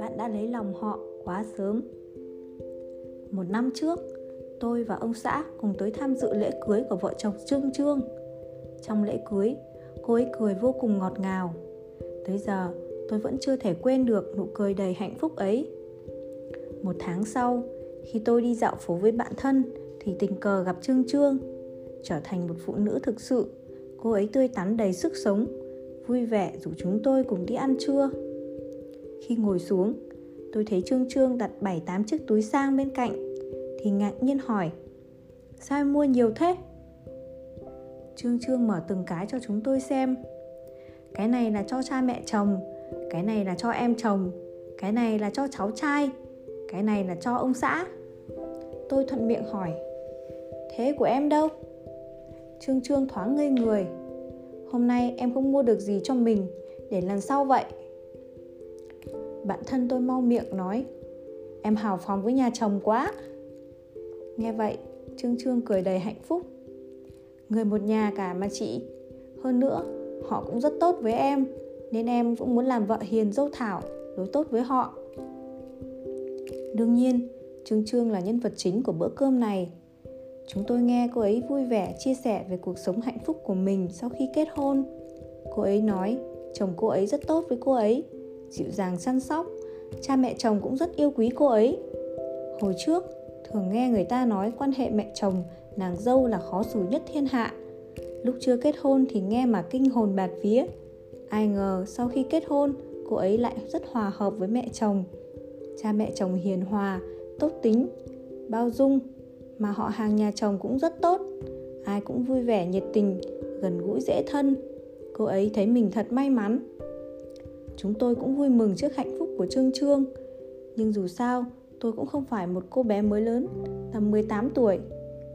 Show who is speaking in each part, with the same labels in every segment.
Speaker 1: bạn đã lấy lòng họ quá sớm. Một năm trước, tôi và ông xã cùng tới tham dự lễ cưới của vợ chồng trương trương. Trong lễ cưới, cô ấy cười vô cùng ngọt ngào. Tới giờ, tôi vẫn chưa thể quên được nụ cười đầy hạnh phúc ấy. Một tháng sau, khi tôi đi dạo phố với bạn thân, thì tình cờ gặp trương trương, trở thành một phụ nữ thực sự cô ấy tươi tắn đầy sức sống. Vui vẻ, rủ chúng tôi cùng đi ăn trưa. Khi ngồi xuống, tôi thấy trương trương đặt bảy tám chiếc túi sang bên cạnh, thì ngạc nhiên hỏi, sao em mua nhiều thế? Trương trương mở từng cái cho chúng tôi xem. Cái này là cho cha mẹ chồng, cái này là cho em chồng, cái này là cho cháu trai, cái này là cho ông xã. Tôi thuận miệng hỏi, thế của em đâu? Trương trương thoáng ngây người. Hôm nay em không mua được gì cho mình, để lần sau vậy. Bạn thân tôi mau miệng nói, em hào phóng với nhà chồng quá. Nghe vậy, trương trương cười đầy hạnh phúc. Người một nhà cả mà chị. Hơn nữa, họ cũng rất tốt với em, nên em cũng muốn làm vợ hiền dâu thảo, đối tốt với họ. Đương nhiên, trương trương là nhân vật chính của bữa cơm này chúng tôi nghe cô ấy vui vẻ chia sẻ về cuộc sống hạnh phúc của mình sau khi kết hôn. Cô ấy nói, chồng cô ấy rất tốt với cô ấy, dịu dàng săn sóc. Cha mẹ chồng cũng rất yêu quý cô ấy. Hồi trước, thường nghe người ta nói quan hệ mẹ chồng, nàng dâu là khó xử nhất thiên hạ. Lúc chưa kết hôn thì nghe mà kinh hồn bạt vía. Ai ngờ sau khi kết hôn, cô ấy lại rất hòa hợp với mẹ chồng. Cha mẹ chồng hiền hòa, tốt tính, bao dung mà họ hàng nhà chồng cũng rất tốt. Ai cũng vui vẻ, nhiệt tình, gần gũi, dễ thân. Cô ấy thấy mình thật may mắn. Chúng tôi cũng vui mừng trước hạnh phúc của Trương Trương. Nhưng dù sao, tôi cũng không phải một cô bé mới lớn, tầm 18 tuổi.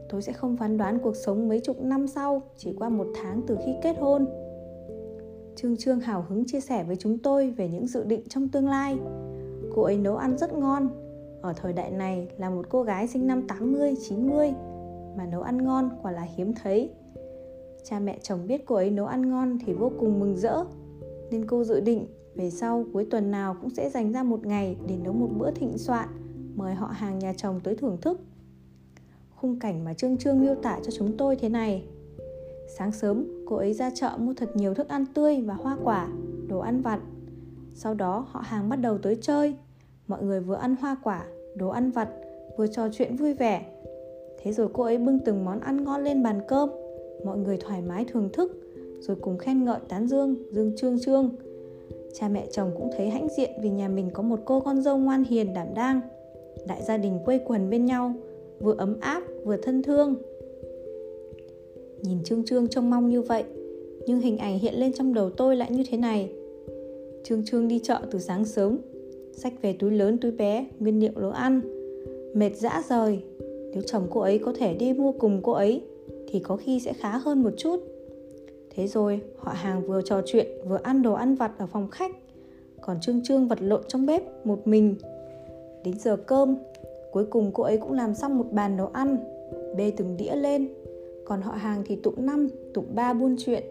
Speaker 1: Tôi sẽ không phán đoán cuộc sống mấy chục năm sau, chỉ qua một tháng từ khi kết hôn. Trương Trương hào hứng chia sẻ với chúng tôi về những dự định trong tương lai. Cô ấy nấu ăn rất ngon ở thời đại này là một cô gái sinh năm 80, 90 mà nấu ăn ngon quả là hiếm thấy. Cha mẹ chồng biết cô ấy nấu ăn ngon thì vô cùng mừng rỡ. Nên cô dự định về sau cuối tuần nào cũng sẽ dành ra một ngày để nấu một bữa thịnh soạn, mời họ hàng nhà chồng tới thưởng thức. Khung cảnh mà Trương Trương miêu tả cho chúng tôi thế này. Sáng sớm, cô ấy ra chợ mua thật nhiều thức ăn tươi và hoa quả, đồ ăn vặt. Sau đó họ hàng bắt đầu tới chơi, mọi người vừa ăn hoa quả, đồ ăn vặt, vừa trò chuyện vui vẻ. Thế rồi cô ấy bưng từng món ăn ngon lên bàn cơm. Mọi người thoải mái thưởng thức, rồi cùng khen ngợi tán dương dương trương trương. Cha mẹ chồng cũng thấy hãnh diện vì nhà mình có một cô con dâu ngoan hiền đảm đang. Đại gia đình quây quần bên nhau, vừa ấm áp, vừa thân thương. Nhìn trương trương trông mong như vậy, nhưng hình ảnh hiện lên trong đầu tôi lại như thế này. Trương trương đi chợ từ sáng sớm sách về túi lớn túi bé, nguyên liệu nấu ăn. Mệt dã rời. Nếu chồng cô ấy có thể đi mua cùng cô ấy, thì có khi sẽ khá hơn một chút. Thế rồi, họ hàng vừa trò chuyện, vừa ăn đồ ăn vặt ở phòng khách. Còn trương trương vật lộn trong bếp, một mình. Đến giờ cơm, cuối cùng cô ấy cũng làm xong một bàn đồ ăn, bê từng đĩa lên. Còn họ hàng thì tụng năm, tụng ba buôn chuyện.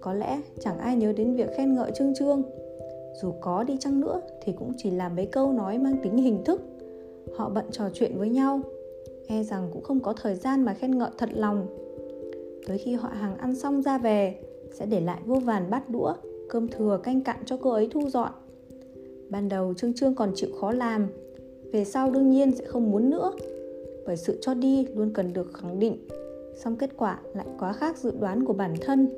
Speaker 1: Có lẽ chẳng ai nhớ đến việc khen ngợi trương trương dù có đi chăng nữa thì cũng chỉ là mấy câu nói mang tính hình thức. Họ bận trò chuyện với nhau e rằng cũng không có thời gian mà khen ngợi thật lòng. Tới khi họ hàng ăn xong ra về, sẽ để lại vô vàn bát đũa, cơm thừa canh cặn cho cô ấy thu dọn. Ban đầu trương trương còn chịu khó làm, về sau đương nhiên sẽ không muốn nữa. Bởi sự cho đi luôn cần được khẳng định, song kết quả lại quá khác dự đoán của bản thân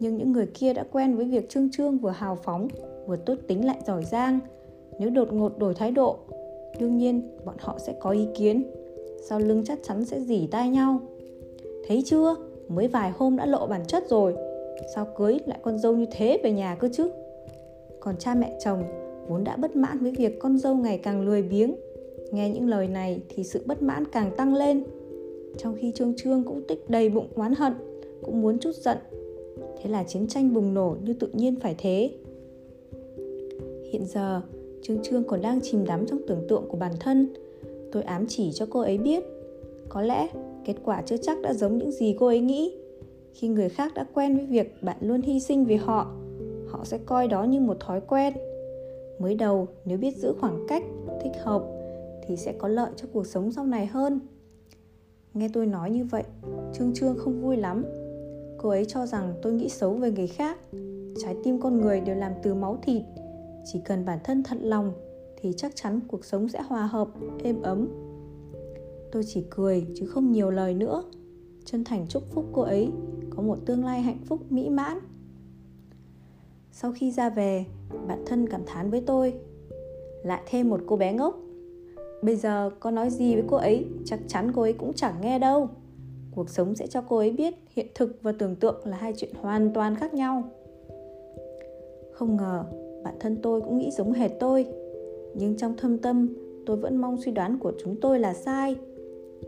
Speaker 1: nhưng những người kia đã quen với việc trương trương, vừa hào phóng, vừa tốt tính lại giỏi giang. Nếu đột ngột đổi thái độ, đương nhiên bọn họ sẽ có ý kiến. Sau lưng chắc chắn sẽ dỉ tai nhau. Thấy chưa? Mới vài hôm đã lộ bản chất rồi. Sao cưới lại con dâu như thế về nhà cơ chứ? Còn cha mẹ chồng vốn đã bất mãn với việc con dâu ngày càng lười biếng. Nghe những lời này thì sự bất mãn càng tăng lên. Trong khi trương trương cũng tích đầy bụng oán hận, cũng muốn chút giận thế là chiến tranh bùng nổ như tự nhiên phải thế Hiện giờ, Trương Trương còn đang chìm đắm trong tưởng tượng của bản thân. Tôi ám chỉ cho cô ấy biết. Có lẽ kết quả chưa chắc đã giống những gì cô ấy nghĩ. khi người khác đã quen với việc bạn luôn hy sinh vì họ họ sẽ coi đó như một thói quen mới đầu nếu biết giữ khoảng cách thích hợp thì sẽ có lợi cho cuộc sống sau này hơn nghe tôi nói như vậy trương trương không vui lắm cô ấy cho rằng tôi nghĩ xấu về người khác. Trái tim con người đều làm từ máu thịt. Chỉ cần bản thân thật lòng thì chắc chắn cuộc sống sẽ hòa hợp, êm ấm. Tôi chỉ cười chứ không nhiều lời nữa. Chân thành chúc phúc cô ấy, có một tương lai hạnh phúc mỹ mãn. Sau khi ra về, bạn thân cảm thán với tôi, lại thêm một cô bé ngốc. Bây giờ có nói gì với cô ấy, chắc chắn cô ấy cũng chẳng nghe đâu cuộc sống sẽ cho cô ấy biết hiện thực và tưởng tượng là hai chuyện hoàn toàn khác nhau. Không ngờ, bản thân tôi cũng nghĩ giống hệt tôi. Nhưng trong thâm tâm, tôi vẫn mong suy đoán của chúng tôi là sai.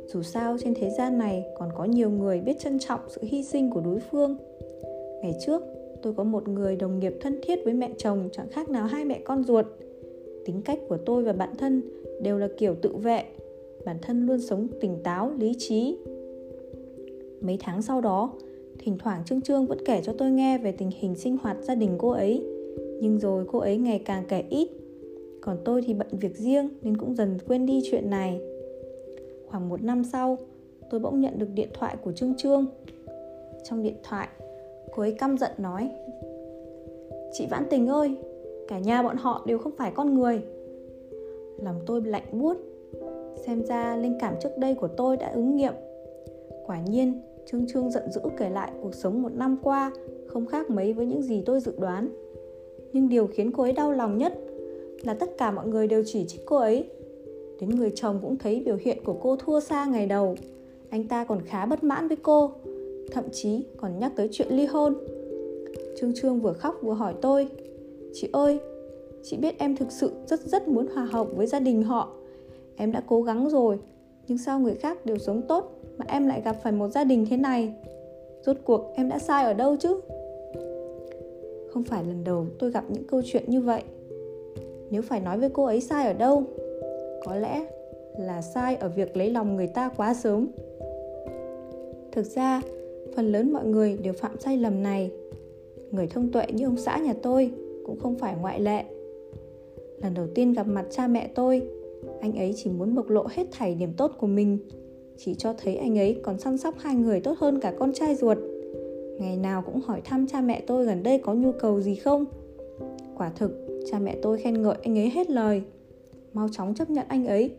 Speaker 1: Dù sao, trên thế gian này còn có nhiều người biết trân trọng sự hy sinh của đối phương. Ngày trước, tôi có một người đồng nghiệp thân thiết với mẹ chồng, chẳng khác nào hai mẹ con ruột. Tính cách của tôi và bạn thân đều là kiểu tự vệ. Bản thân luôn sống tỉnh táo, lý trí mấy tháng sau đó. Thỉnh thoảng trương trương vẫn kể cho tôi nghe về tình hình sinh hoạt gia đình cô ấy. Nhưng rồi cô ấy ngày càng kể ít. Còn tôi thì bận việc riêng nên cũng dần quên đi chuyện này. Khoảng một năm sau, tôi bỗng nhận được điện thoại của trương trương. Trong điện thoại, cô ấy căm giận nói, chị vãn tình ơi, cả nhà bọn họ đều không phải con người. Lòng tôi lạnh buốt, xem ra linh cảm trước đây của tôi đã ứng nghiệm. Quả nhiên trương trương giận dữ kể lại cuộc sống một năm qua, không khác mấy với những gì tôi dự đoán. Nhưng điều khiến cô ấy đau lòng nhất là tất cả mọi người đều chỉ trích cô ấy. Đến người chồng cũng thấy biểu hiện của cô thua xa ngày đầu. Anh ta còn khá bất mãn với cô, thậm chí còn nhắc tới chuyện ly hôn. Trương trương vừa khóc vừa hỏi tôi, chị ơi, chị biết em thực sự rất rất muốn hòa hợp với gia đình họ. Em đã cố gắng rồi, nhưng sao người khác đều sống tốt? Mà em lại gặp phải một gia đình thế này? Rốt cuộc em đã sai ở đâu chứ? Không phải lần đầu tôi gặp những câu chuyện như vậy. Nếu phải nói với cô ấy sai ở đâu, có lẽ là sai ở việc lấy lòng người ta quá sớm. Thực ra, phần lớn mọi người đều phạm sai lầm này. Người thông tuệ như ông xã nhà tôi cũng không phải ngoại lệ. Lần đầu tiên gặp mặt cha mẹ tôi, anh ấy chỉ muốn bộc lộ hết thảy điểm tốt của mình chỉ cho thấy anh ấy còn săn sóc hai người tốt hơn cả con trai ruột. Ngày nào cũng hỏi thăm cha mẹ tôi gần đây có nhu cầu gì không? Quả thực, cha mẹ tôi khen ngợi anh ấy hết lời. Mau chóng chấp nhận anh ấy.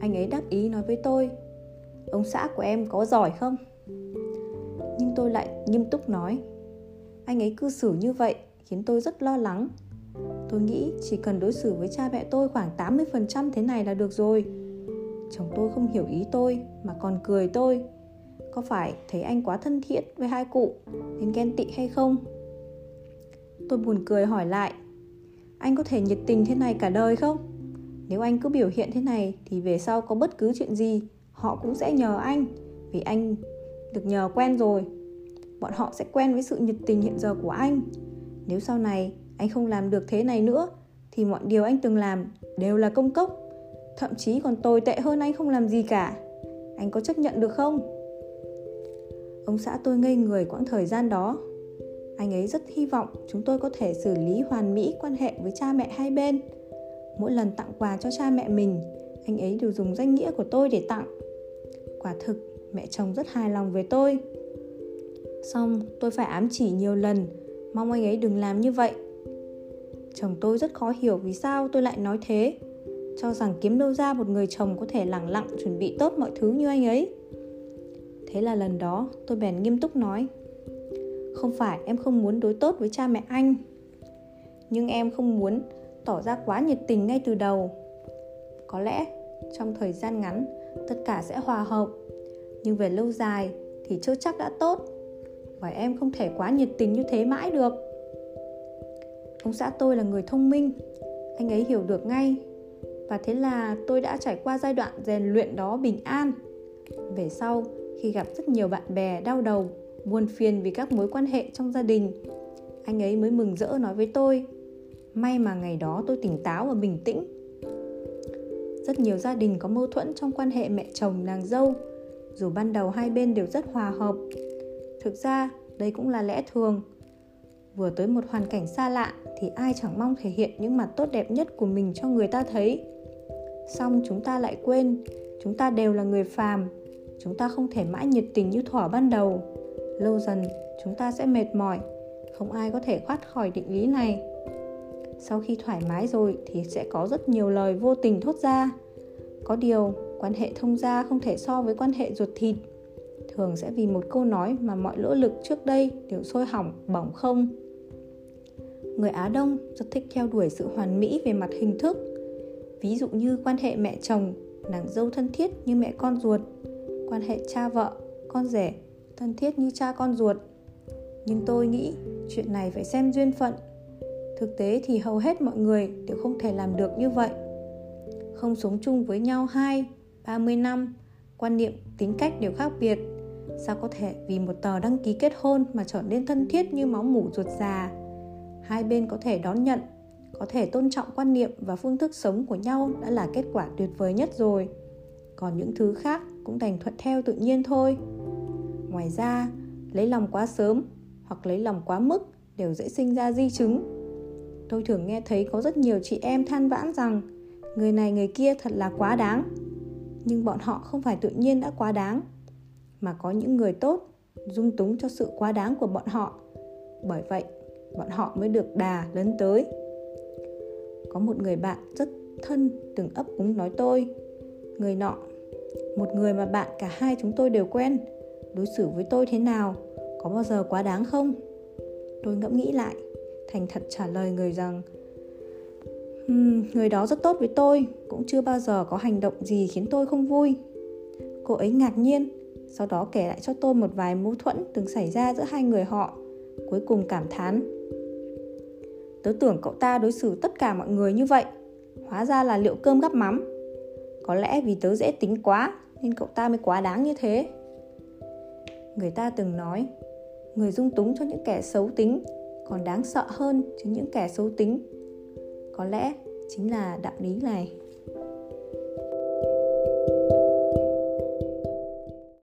Speaker 1: Anh ấy đắc ý nói với tôi, ông xã của em có giỏi không? Nhưng tôi lại nghiêm túc nói, anh ấy cư xử như vậy khiến tôi rất lo lắng. Tôi nghĩ chỉ cần đối xử với cha mẹ tôi khoảng 80% thế này là được rồi chồng tôi không hiểu ý tôi, mà còn cười tôi. Có phải thấy anh quá thân thiện với hai cụ, nên ghen tị hay không? Tôi buồn cười hỏi lại. Anh có thể nhiệt tình thế này cả đời không? Nếu anh cứ biểu hiện thế này, thì về sau có bất cứ chuyện gì, họ cũng sẽ nhờ anh, vì anh được nhờ quen rồi. Bọn họ sẽ quen với sự nhiệt tình hiện giờ của anh. Nếu sau này anh không làm được thế này nữa, thì mọi điều anh từng làm đều là công cốc thậm chí còn tồi tệ hơn anh không làm gì cả. Anh có chấp nhận được không? Ông xã tôi ngây người quãng thời gian đó. Anh ấy rất hy vọng chúng tôi có thể xử lý hoàn mỹ quan hệ với cha mẹ hai bên. Mỗi lần tặng quà cho cha mẹ mình, anh ấy đều dùng danh nghĩa của tôi để tặng. Quả thực, mẹ chồng rất hài lòng với tôi. Xong, tôi phải ám chỉ nhiều lần. Mong anh ấy đừng làm như vậy. Chồng tôi rất khó hiểu vì sao tôi lại nói thế cho rằng kiếm đâu ra một người chồng có thể lẳng lặng chuẩn bị tốt mọi thứ như anh ấy. Thế là lần đó, tôi bèn nghiêm túc nói, không phải em không muốn đối tốt với cha mẹ anh, nhưng em không muốn tỏ ra quá nhiệt tình ngay từ đầu. Có lẽ trong thời gian ngắn, tất cả sẽ hòa hợp, nhưng về lâu dài thì chưa chắc đã tốt, và em không thể quá nhiệt tình như thế mãi được. Ông xã tôi là người thông minh, anh ấy hiểu được ngay và thế là tôi đã trải qua giai đoạn rèn luyện đó bình an. Về sau, khi gặp rất nhiều bạn bè đau đầu, buồn phiền vì các mối quan hệ trong gia đình, anh ấy mới mừng rỡ nói với tôi, may mà ngày đó tôi tỉnh táo và bình tĩnh. Rất nhiều gia đình có mâu thuẫn trong quan hệ mẹ chồng, nàng dâu, dù ban đầu hai bên đều rất hòa hợp. Thực ra, đây cũng là lẽ thường. Vừa tới một hoàn cảnh xa lạ thì ai chẳng mong thể hiện những mặt tốt đẹp nhất của mình cho người ta thấy xong chúng ta lại quên, chúng ta đều là người phàm, chúng ta không thể mãi nhiệt tình như thỏa ban đầu. Lâu dần, chúng ta sẽ mệt mỏi, không ai có thể thoát khỏi định lý này. Sau khi thoải mái rồi thì sẽ có rất nhiều lời vô tình thốt ra. Có điều, quan hệ thông gia không thể so với quan hệ ruột thịt. Thường sẽ vì một câu nói mà mọi nỗ lực trước đây đều sôi hỏng, bỏng không. Người á đông rất thích theo đuổi sự hoàn mỹ về mặt hình thức ví dụ như quan hệ mẹ chồng nàng dâu thân thiết như mẹ con ruột quan hệ cha vợ con rể thân thiết như cha con ruột nhưng tôi nghĩ chuyện này phải xem duyên phận thực tế thì hầu hết mọi người đều không thể làm được như vậy không sống chung với nhau 2, 30 năm, quan niệm, tính cách đều khác biệt. Sao có thể vì một tờ đăng ký kết hôn mà trở nên thân thiết như máu mủ ruột già? Hai bên có thể đón nhận, có thể tôn trọng quan niệm và phương thức sống của nhau đã là kết quả tuyệt vời nhất rồi. Còn những thứ khác cũng đành thuận theo tự nhiên thôi. Ngoài ra, lấy lòng quá sớm hoặc lấy lòng quá mức đều dễ sinh ra di chứng. Tôi thường nghe thấy có rất nhiều chị em than vãn rằng người này người kia thật là quá đáng nhưng bọn họ không phải tự nhiên đã quá đáng mà có những người tốt dung túng cho sự quá đáng của bọn họ bởi vậy bọn họ mới được đà lớn tới có một người bạn rất thân từng ấp úng nói tôi. Người nọ một người mà bạn cả hai chúng tôi đều quen. Đối xử với tôi thế nào có bao giờ quá đáng không? Tôi ngẫm nghĩ lại thành thật trả lời người rằng um, người đó rất tốt với tôi cũng chưa bao giờ có hành động gì khiến tôi không vui. Cô ấy ngạc nhiên sau đó kể lại cho tôi một vài mâu thuẫn từng xảy ra giữa hai người họ cuối cùng cảm thán tớ tưởng cậu ta đối xử tất cả mọi người như vậy. Hóa ra là liệu cơm gắp mắm. Có lẽ vì tớ dễ tính quá, nên cậu ta mới quá đáng như thế. Người ta từng nói, người dung túng cho những kẻ xấu tính, còn đáng sợ hơn chứ những kẻ xấu tính. Có lẽ chính là đạo lý này.